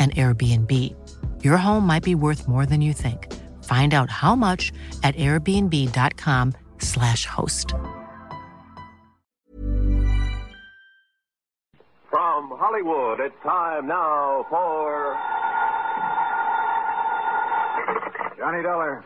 an Airbnb. Your home might be worth more than you think. Find out how much at airbnb.com/slash host. From Hollywood, it's time now for. Johnny Dollar.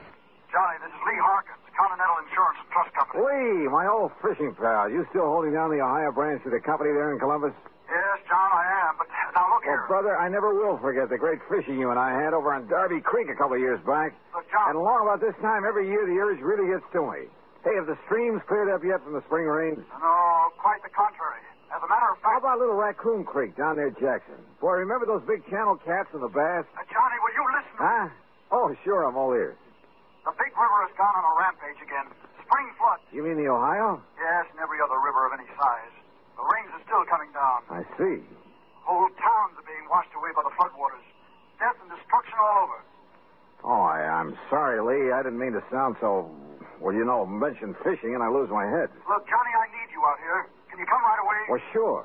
Johnny, this is Lee Harkins, Continental Insurance and Trust Company. Lee, my old fishing pal. You still holding down the Ohio branch of the company there in Columbus? Yes, John, I am, but now look Well, here. Brother, I never will forget the great fishing you and I had over on Darby Creek a couple of years back. Look, John. And along about this time every year, the urge really gets to me. Hey, have the streams cleared up yet from the spring rains? No, quite the contrary. As a matter of fact. How about Little Raccoon Creek down there, Jackson? Boy, remember those big channel cats and the bass? uh, Johnny, will you listen? Huh? Oh, sure, I'm all ears. The big river has gone on a rampage again. Spring flood. You mean the Ohio? Yes, and every other river of any size. The rains are still coming down. I see. Whole towns are being washed away by the floodwaters. Death and destruction all over. Oh, I, I'm sorry, Lee. I didn't mean to sound so, well, you know, mention fishing and I lose my head. Look, Johnny, I need you out here. Can you come right away? Well, sure.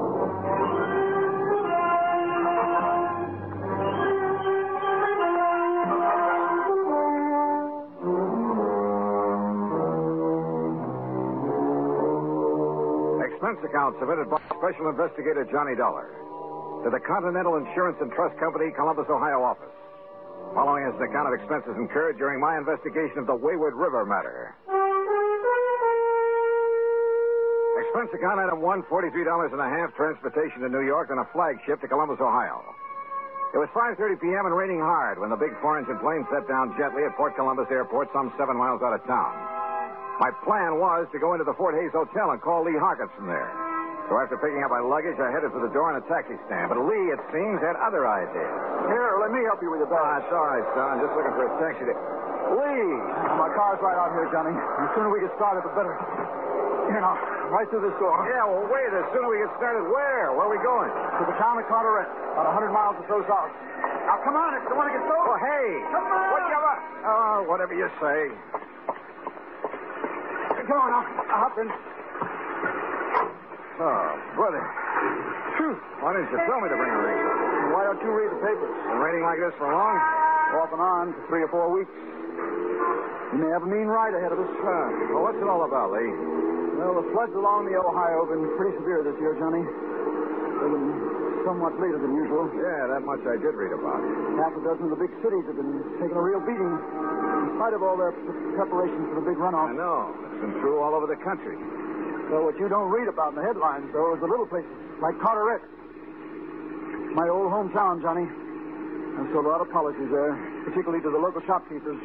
Expense account submitted by Special Investigator Johnny Dollar to the Continental Insurance and Trust Company, Columbus, Ohio office. Following is an account of expenses incurred during my investigation of the Wayward River matter. Expense account item one, forty-three dollars and a half, transportation to New York on a flagship to Columbus, Ohio. It was 5.30 p.m. and raining hard when the big four-engine plane set down gently at Port Columbus Airport some seven miles out of town. My plan was to go into the Fort Hayes Hotel and call Lee Harkins from there. So after picking up my luggage, I headed for the door in a taxi stand. But Lee, it seems, had other ideas. Here, let me help you with your Ah, it's all right, son. Just looking for a taxi to... Lee! My car's right out here, Johnny. The sooner we get started, the better. Here now, right through this door. Yeah, well, wait. The sooner we get started, where? Where are we going? To the town of Carteret, about a 100 miles or so south. Now, come on, if you want to get Oh, sold. hey! Come on! What you? Oh, whatever you say. Come on now. I'll hop in. Oh, brother. Phew. Why didn't you tell me to bring a ring? Why don't you read the papers? Been raining like this for long? Off and on for three or four weeks. You may have a mean ride ahead of us. Uh, well, what's it all about, Lee? Well, the floods along the Ohio have been pretty severe this year, Johnny. Somewhat later than usual. Yeah, that much I did read about. Half a dozen of the big cities have been taking a real beating, in spite of all their preparations for the big runoff. I know. It's been true all over the country. So what you don't read about in the headlines, though, is the little places. like Carteret. My old hometown, Johnny. I've sold a lot of policies there, particularly to the local shopkeepers.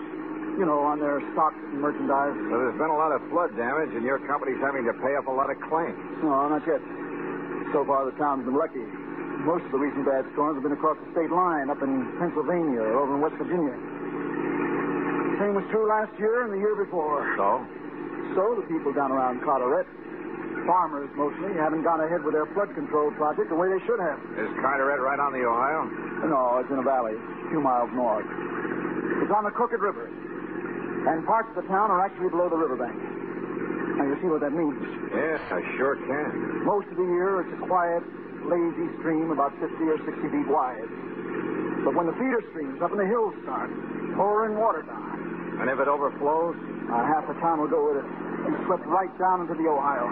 You know, on their stock and merchandise. So there's been a lot of flood damage, and your company's having to pay up a lot of claims. No, not yet. So far, the town's been lucky. Most of the recent bad storms have been across the state line, up in Pennsylvania or over in West Virginia. Same was true last year and the year before. So? So the people down around Carteret, farmers mostly, haven't gone ahead with their flood control project the way they should have. Is Carteret right on the Ohio? No, it's in a valley, a few miles north. It's on the Crooked River. And parts of the town are actually below the riverbank. Now, you see what that means. Yes, I sure can. Most of the year, it's a quiet, lazy stream about 50 or 60 feet wide. But when the feeder streams up in the hills start pouring water down, And if it overflows? uh, half the town will go with it and slip right down into the Ohio.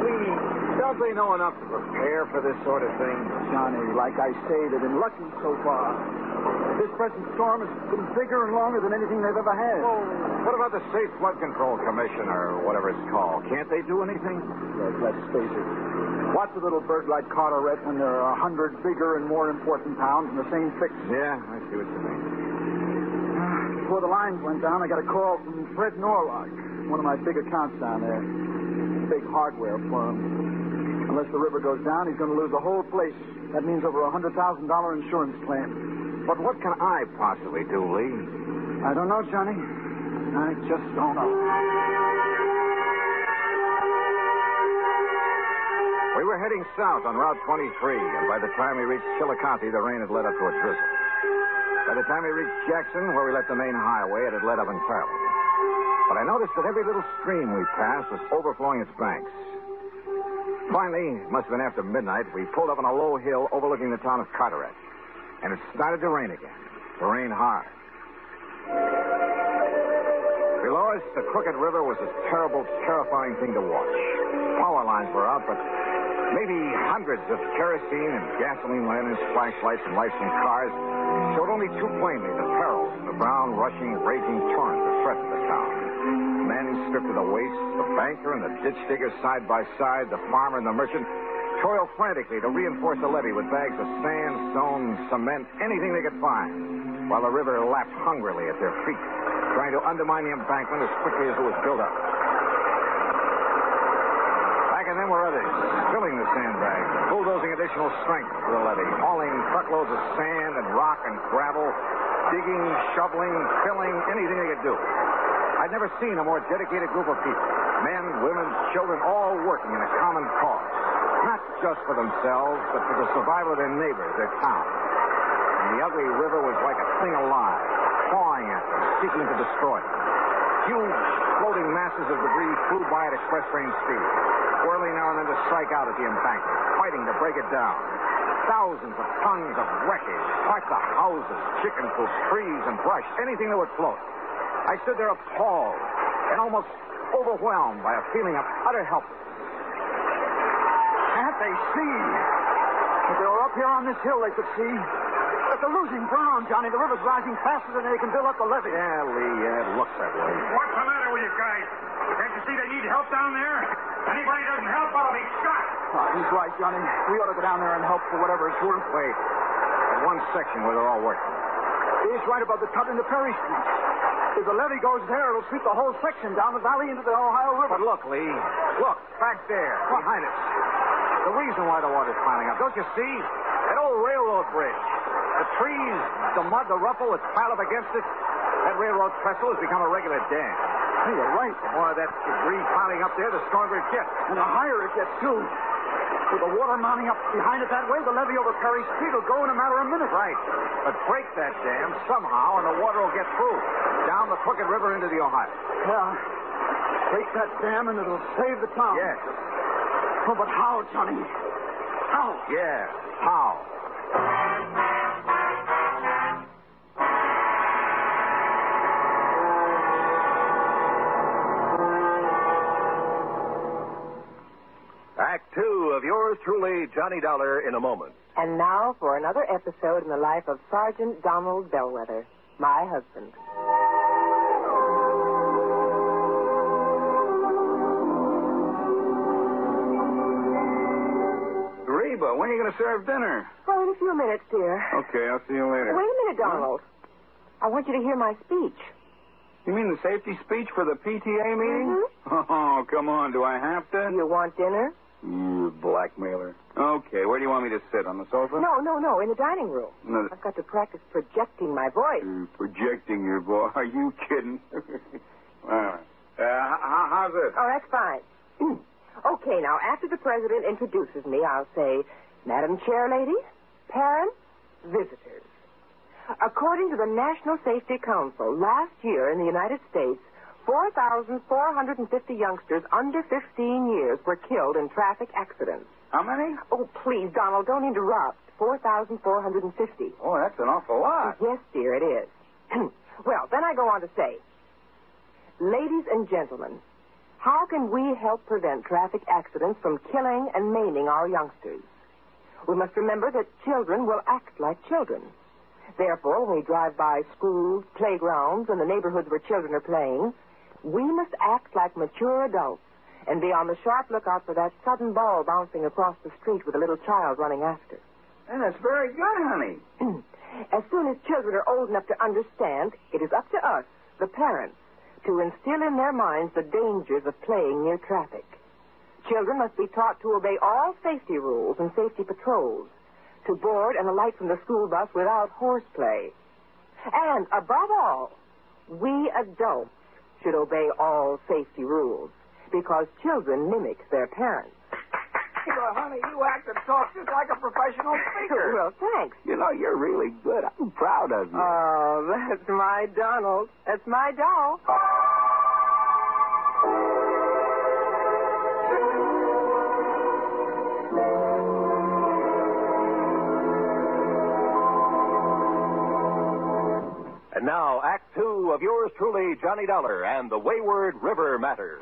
Please, don't they know enough to prepare for this sort of thing? Johnny, like I say, they've been lucky so far. This present storm has been bigger and longer than anything they've ever had. Well, what about the State Flood Control Commission, or whatever it's called? Can't they do anything? Look, let's face it. What's a little bird like Carteret when there are a hundred bigger and more important towns in the same fix? Yeah, I see what you mean. Before the lines went down, I got a call from Fred Norlock, one of my big accounts down there. Big hardware firm. Unless the river goes down, he's going to lose the whole place. That means over a $100,000 insurance claim. But what can I possibly do, Lee? I don't know, Johnny. I just don't know. We were heading south on Route 23, and by the time we reached Chillicothe, the rain had led up to a drizzle. By the time we reached Jackson, where we left the main highway, it had let up entirely. But I noticed that every little stream we passed was overflowing its banks. Finally, it must have been after midnight, we pulled up on a low hill overlooking the town of Carteret. And it started to rain again. To rain hard. Below us, the crooked river was a terrible, terrifying thing to watch. Power lines were out, but maybe hundreds of kerosene and gasoline lanterns, flashlights, and lights from cars showed only too plainly the perils of the brown, rushing, raging torrent that threatened the town. Men stripped to the waist, the banker and the ditch digger side by side, the farmer and the merchant toiled frantically to reinforce the levee with bags of sand, stone, cement, anything they could find, while the river lapped hungrily at their feet, trying to undermine the embankment as quickly as it was built up. Back in them were others, filling the sandbags, bulldozing additional strength to the levee, hauling truckloads of sand and rock and gravel, digging, shoveling, filling, anything they could do. I'd never seen a more dedicated group of people. Men, women, children, all working in a common cause. Not just for themselves, but for the survival of their neighbors, their town. And the ugly river was like a thing alive, clawing at them, seeking to destroy them. Huge floating masses of debris flew by at express train speed, whirling now and then to strike out at the embankment, fighting to break it down. Thousands of tons of wreckage, parts of houses, chicken coops, trees, and brush, anything that would float. I stood there appalled and almost overwhelmed by a feeling of utter helplessness. Can't they see? If they were up here on this hill, they could see. But they're losing ground, Johnny. The river's rising faster than they can build up the levee. Yeah, Lee, yeah, it looks that way. What's the matter with you guys? Can't you see they need help down there? Anybody doesn't help, I'll be shot. Oh, he's right, Johnny. We ought to go down there and help for whatever it's worth. Wait. At one section where they're all working. It's right above the cut the Perry Street. If the levee goes there, it'll sweep the whole section down the valley into the Ohio River. But look, Lee. Look, back there, behind us. The reason why the water's piling up, don't you see? That old railroad bridge. The trees, the mud, the ruffle that's piled up against it. That railroad trestle has become a regular dam. Hey, you're right. The more of that debris piling up there, the stronger it gets. And the higher it gets, too. With the water mounting up behind it that way, the levee over Perry Street will go in a matter of minutes. Right. But break that dam somehow, and the water will get through. Down the Crooked River into the Ohio. Yeah. Break that dam and it'll save the town. Yes. Oh, but how, Johnny? How? Yeah. How? Act two of yours truly, Johnny Dollar, in a moment. And now for another episode in the life of Sergeant Donald Bellwether, my husband. Going to serve dinner? Oh, in a few minutes, dear. Okay, I'll see you later. Wait a minute, Donald. I want you to hear my speech. You mean the safety speech for the PTA meeting? Oh, come on. Do I have to? You want dinner? You blackmailer. Okay, where do you want me to sit? On the sofa? No, no, no, in the dining room. No. I've got to practice projecting my voice. Projecting your voice. Are you kidding? Right. Uh, h- how's this? Oh, that's fine. okay, now, after the president introduces me, I'll say, Madam Chair, ladies, parents, visitors. According to the National Safety Council, last year in the United States, 4,450 youngsters under 15 years were killed in traffic accidents. How many? Oh, please, Donald, don't interrupt. 4,450. Oh, that's an awful lot. Yes, dear, it is. well, then I go on to say, ladies and gentlemen, how can we help prevent traffic accidents from killing and maiming our youngsters? We must remember that children will act like children. Therefore, when we drive by schools, playgrounds, and the neighborhoods where children are playing, we must act like mature adults and be on the sharp lookout for that sudden ball bouncing across the street with a little child running after. And that's very good, honey. as soon as children are old enough to understand, it is up to us, the parents, to instill in their minds the dangers of playing near traffic. Children must be taught to obey all safety rules and safety patrols, to board and alight from the school bus without horseplay. And above all, we adults should obey all safety rules because children mimic their parents. Well, honey, you act and talk just like a professional speaker. Well, thanks. You know, you're really good. I'm proud of you. Oh, that's my Donald. That's my doll. now, Act Two of yours truly, Johnny Dollar, and the Wayward River Matter.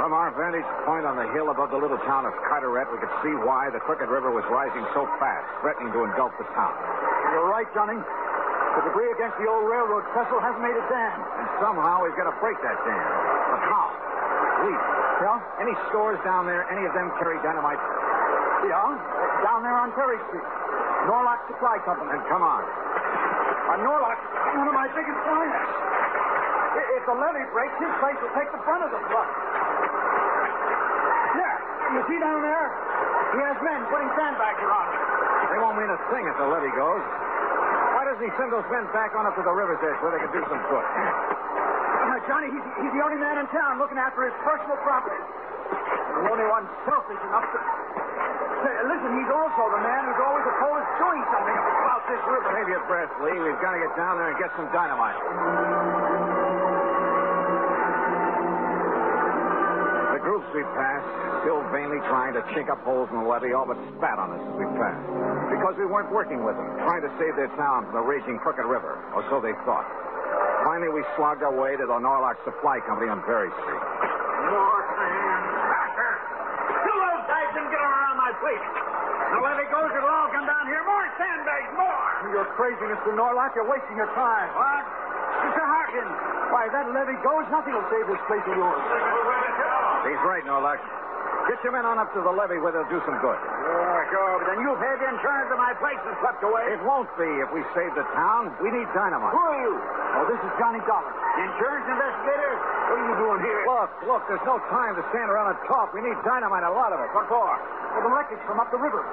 From our vantage point on the hill above the little town of Carteret, we could see why the Crooked River was rising so fast, threatening to engulf the town. You're right, Johnny. The debris against the old railroad trestle has made a dam. And somehow we've got to break that dam. But how? Lee, Yeah? any stores down there, any of them carry dynamite? Yeah? Down there on Terry Street. Norlock Supply Company. Then come on. Uh, Norlock, one of my biggest clients. If the levee breaks, his place will take the brunt of the flood. There. You see down there? He has men putting sandbags around it. They won't mean a thing if the levee goes. Why doesn't he send those men back on up to the river's edge where they can do some good? Johnny, he's, he's the only man in town looking after his personal property. The only one selfish enough to. Listen, he's also the man who's always opposed doing something about this river. Save your breath, Lee. We've got to get down there and get some dynamite. The groups we passed, still vainly trying to chink up holes in the levee, all but spat on us as we passed. Because we weren't working with them, trying to save their town from the raging Crooked River, or so they thought. Finally, we slogged our way to the Norlock Supply Company on Berry Street. Faster. Fill those bags and get around my place. The levee goes, it'll all come down here. More sandbags, more. You're crazy, Mr. Norlock. You're wasting your time. What? Mr. Harkins. Why, if that levee goes, nothing will save this place of yours. He's right, Norlock. Get your men on up to the levee where they'll do some good. Yeah, sure, but then you've had the insurance of my place and swept away. It won't be if we save the town. We need dynamite. Who are you? Oh, this is Johnny Dollar. Insurance investigator? What are you doing here? Look, look, there's no time to stand around and talk. We need dynamite, a lot of it. What for? Well, the wreckage from up the river.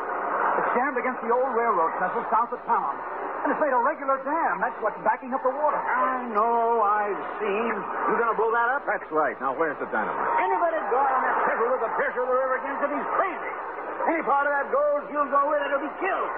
It's jammed against the old railroad trestle south of town. And it's made a regular dam. That's what's backing up the water. I know, I've seen. You gonna blow that up? That's right. Now, where's the dynamite? Anybody go on that trestle with the pressure of the river against it, he's crazy. Any part of that goes, you'll go with it or be killed.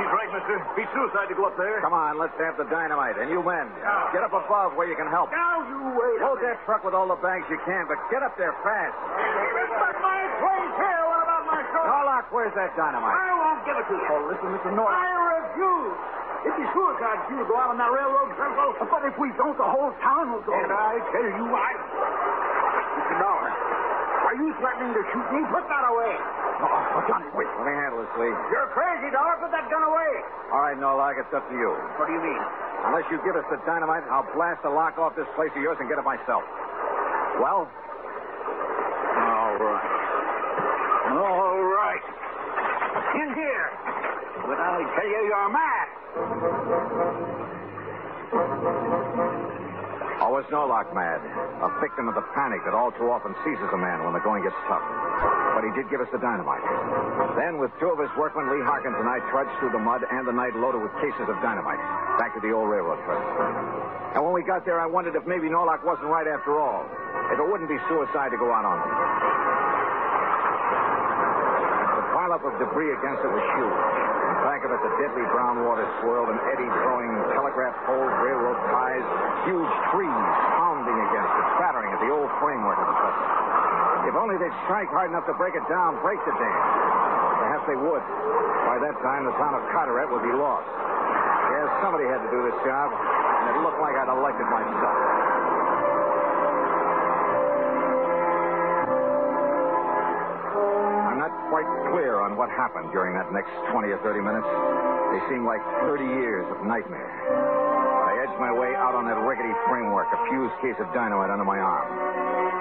He's right, mister. Be suicide to go up there. Come on, let's have the dynamite. And you men, get up above where you can help. Now you wait. Load that truck with all the bags you can, but get up there fast. But my place here. What about my soul? Norlock, where's that dynamite? I won't give it to you. Oh, listen, Mr. Norlock. I refuse. It'd be suicide for you to go out on that railroad trestle. But if we don't, the whole town will go. And I tell you, I. Mr. Dollar, are you threatening to shoot me? Put that away. Oh, oh, Johnny, wait. Let me handle this, Lee. You're crazy, Dollar. Put that gun away. All right, Norlock, it's up to you. What do you mean? Unless you give us the dynamite, I'll blast the lock off this place of yours and get it myself. Well? All right. All right. In here. But I tell you, you're mad. Oh, was Norlock mad? A victim of the panic that all too often seizes a man when the going gets tough. But he did give us the dynamite. Then, with two of his workmen, Lee Harkins and I trudged through the mud and the night loaded with cases of dynamite back to the old railroad trust. And when we got there, I wondered if maybe Norlock wasn't right after all. If it wouldn't be suicide to go out on him. The pileup of debris against it was huge. In back of it, the deadly brown water swirled and eddied, throwing telegraph poles, railroad ties, huge trees pounding against it, battering at the old framework of the trestle. If only they'd strike hard enough to break it down, break the dam. Perhaps they would. By that time, the town of Carteret would be lost. Yes, somebody had to do this job, and it looked like I'd elected myself. I'm not quite clear on what happened during that next 20 or 30 minutes. They seemed like 30 years of nightmare. I edged my way out on that rickety framework, a fused case of dynamite under my arm.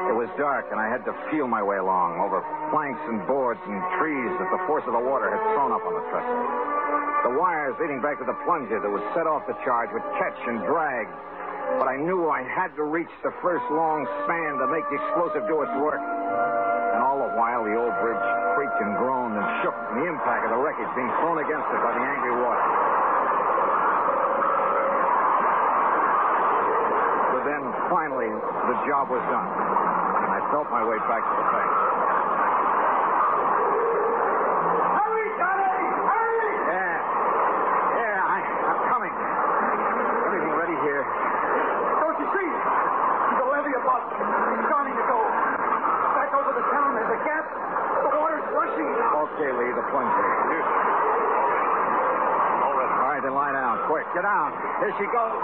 It was dark, and I had to feel my way along over planks and boards and trees that the force of the water had thrown up on the trestle. The wires leading back to the plunger that would set off the charge would catch and drag. But I knew I had to reach the first long span to make the explosive do its work. And all the while, the old bridge creaked and groaned and shook from the impact of the wreckage being thrown against it by the angry water. But then, finally, the job was done. And I felt my way back to the bank. Hurry, Johnny! Hurry! Yeah. Yeah, I, I'm coming. Everything ready here. Don't you see? The levee above. It's starting to go. Back over the town, there's a gap. The water's rushing. Okay, Lee, the plunger. All right, then lie down. Quick, get down. Here she goes.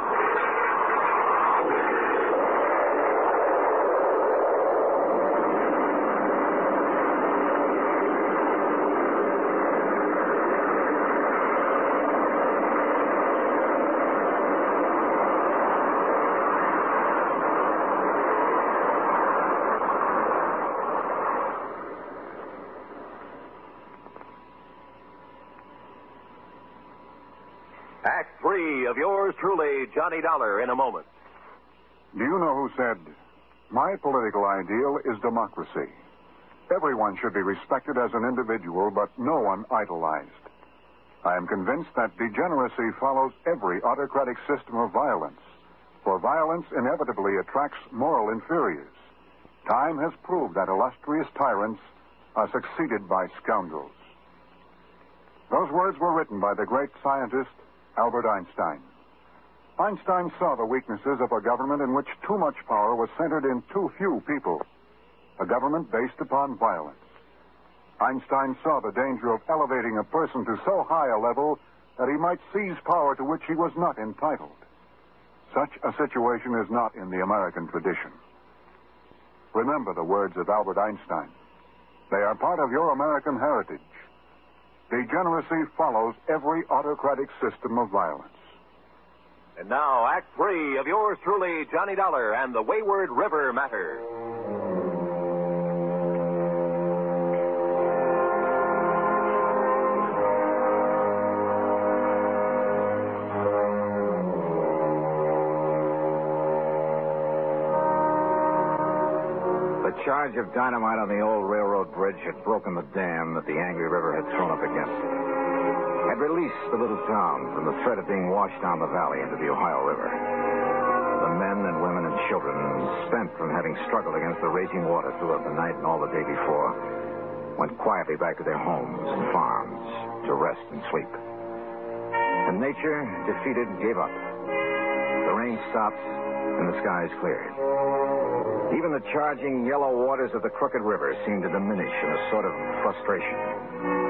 Act three of yours truly, Johnny Dollar, in a moment. Do you know who said, My political ideal is democracy? Everyone should be respected as an individual, but no one idolized. I am convinced that degeneracy follows every autocratic system of violence, for violence inevitably attracts moral inferiors. Time has proved that illustrious tyrants are succeeded by scoundrels. Those words were written by the great scientist Albert Einstein. Einstein saw the weaknesses of a government in which too much power was centered in too few people, a government based upon violence. Einstein saw the danger of elevating a person to so high a level that he might seize power to which he was not entitled. Such a situation is not in the American tradition. Remember the words of Albert Einstein. They are part of your American heritage. Degeneracy follows every autocratic system of violence. And now, Act three of yours truly, Johnny Dollar and the Wayward River Matter. The charge of dynamite on the old railroad bridge had broken the dam that the angry river had thrown up against it. Had released the little town from the threat of being washed down the valley into the Ohio River. The men and women and children, spent from having struggled against the raging water throughout the night and all the day before, went quietly back to their homes and farms to rest and sleep. And nature, defeated, gave up. The rain stopped and the skies cleared. Even the charging yellow waters of the crooked river seemed to diminish in a sort of frustration.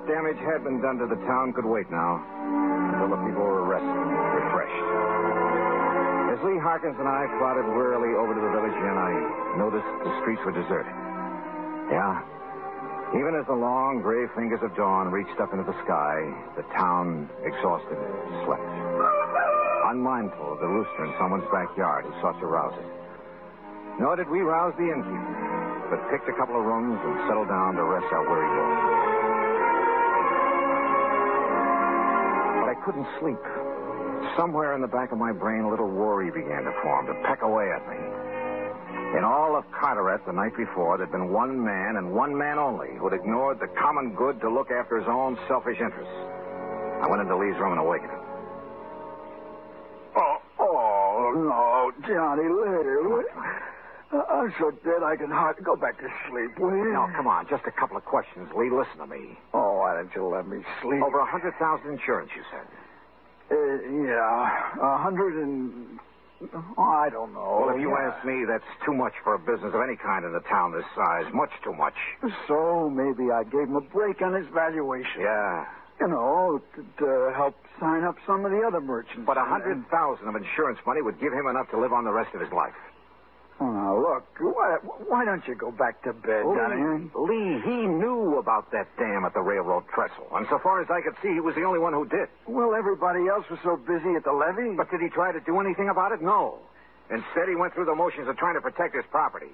What damage had been done to the town could wait now until the people were rested, refreshed. As Lee Harkins and I plodded wearily over to the village inn, I noticed the streets were deserted. Yeah. Even as the long gray fingers of dawn reached up into the sky, the town, exhausted, slept. unmindful of the rooster in someone's backyard who sought to rouse it. Nor did we rouse the innkeeper, but picked a couple of rooms and settled down to rest our weary bones. Couldn't sleep. Somewhere in the back of my brain, a little worry began to form, to peck away at me. In all of Carteret the night before, there'd been one man and one man only who'd ignored the common good to look after his own selfish interests. I went into Lee's room and awakened him. Oh, oh no, Johnny Lee. I'm so dead I can hardly go back to sleep, will you? Now, come on, just a couple of questions, Lee. Listen to me. Oh, why don't you let me sleep? Over a hundred thousand insurance, you said. Uh, yeah, a hundred and... Oh, I don't know. Well, if you Yeah. ask me, that's too much for a business of any kind in a town this size. Much too much. So maybe I gave him a break on his valuation. Yeah. You know, to, to help sign up some of the other merchants. But a hundred thousand of insurance money would give him enough to live on the rest of his life. Oh, now, look, why, why don't you go back to bed, Johnny? Lee, he knew about that dam at the railroad trestle. And so far as I could see, he was the only one who did. Well, everybody else was so busy at the levee. But did he try to do anything about it? No. Instead, he went through the motions of trying to protect his property.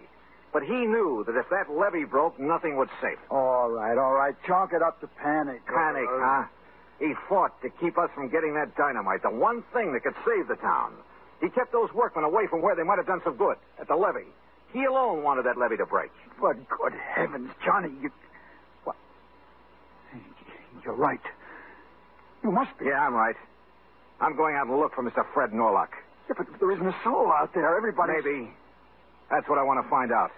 But he knew that if that levee broke, nothing would save it. All right, all right. Chalk it up to panic. Panic, Uh, huh? He fought to keep us from getting that dynamite, the one thing that could save the town. He kept those workmen away from where they might have done some good, at the levee. He alone wanted that levee to break. But good heavens, Johnny, you. What? You're right. You must be. Yeah, I'm right. I'm going out and look for Mr. Fred Norlock. Yeah, but there isn't a soul out there. Everybody. Maybe. That's what I want to find out.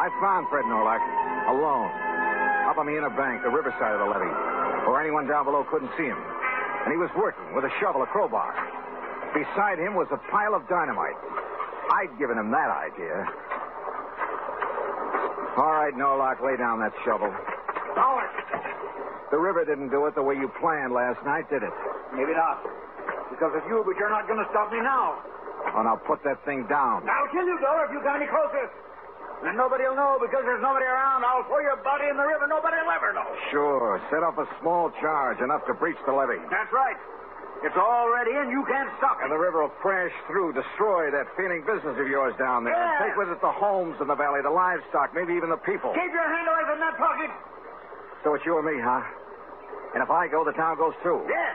I found Fred Norlock alone up on the inner bank, the riverside of the levee, where anyone down below couldn't see him. And he was working with a shovel, a crowbar. Beside him was a pile of dynamite. I'd given him that idea. All right, Norlock, lay down that shovel. The river didn't do it the way you planned last night, did it? Maybe not. Because of you, but you're not going to stop me now. Oh, now put that thing down. I'll kill you, Dollar, if you come any closer. And nobody will know because there's nobody around. I'll throw your body in the river. Nobody will ever know. Sure. Set up a small charge, enough to breach the levee. That's right. It's already in. You can't stop it. And the river will crash through, destroy that failing business of yours down there. Yeah. Take with it the homes in the valley, the livestock, maybe even the people. Keep your hand away from that pocket. So it's you and me, huh? And if I go, the town goes too. Yes.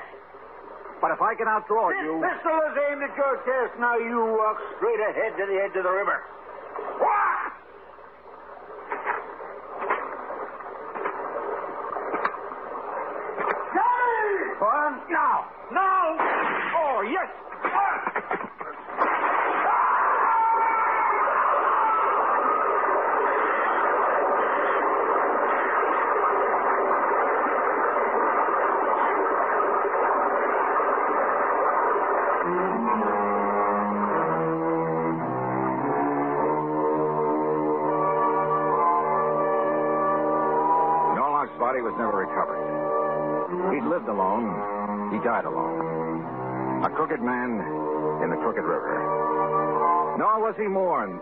But if I can outdraw This you. pistol is aimed at your chest. Now you walk straight ahead to the edge of the river. Wah! Johnny! What? Now! Now!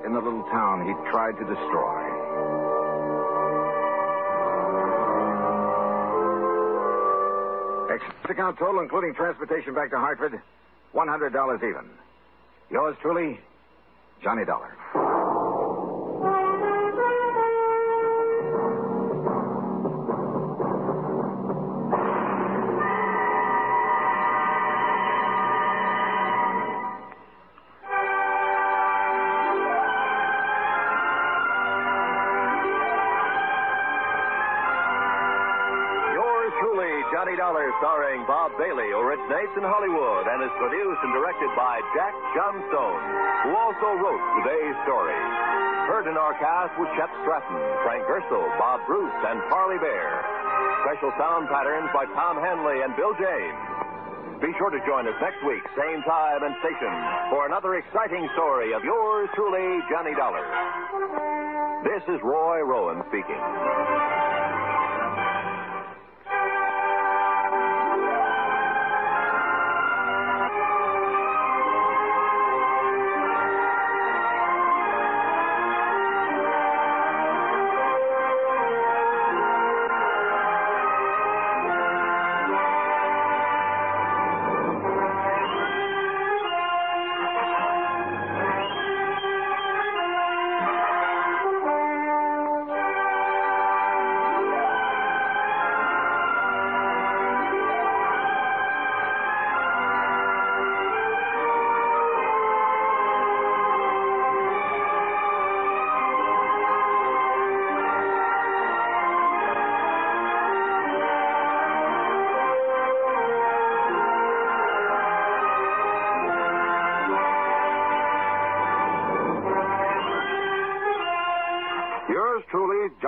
In the little town he'd tried to destroy. Expense account total, including transportation back to Hartford, $100 even. Yours truly, Johnny Dollar. Bailey, originates in Hollywood and is produced and directed by Jack Johnstone, who also wrote today's story. Heard in our cast with Chet Stratton, Frank Gerstle, Bob Bruce, and Parley Baer. Special sound patterns by Tom Hanley and Bill James. Be sure to join us next week, same time and station, for another exciting story of yours truly, Johnny Dollar. This is Roy Rowan speaking.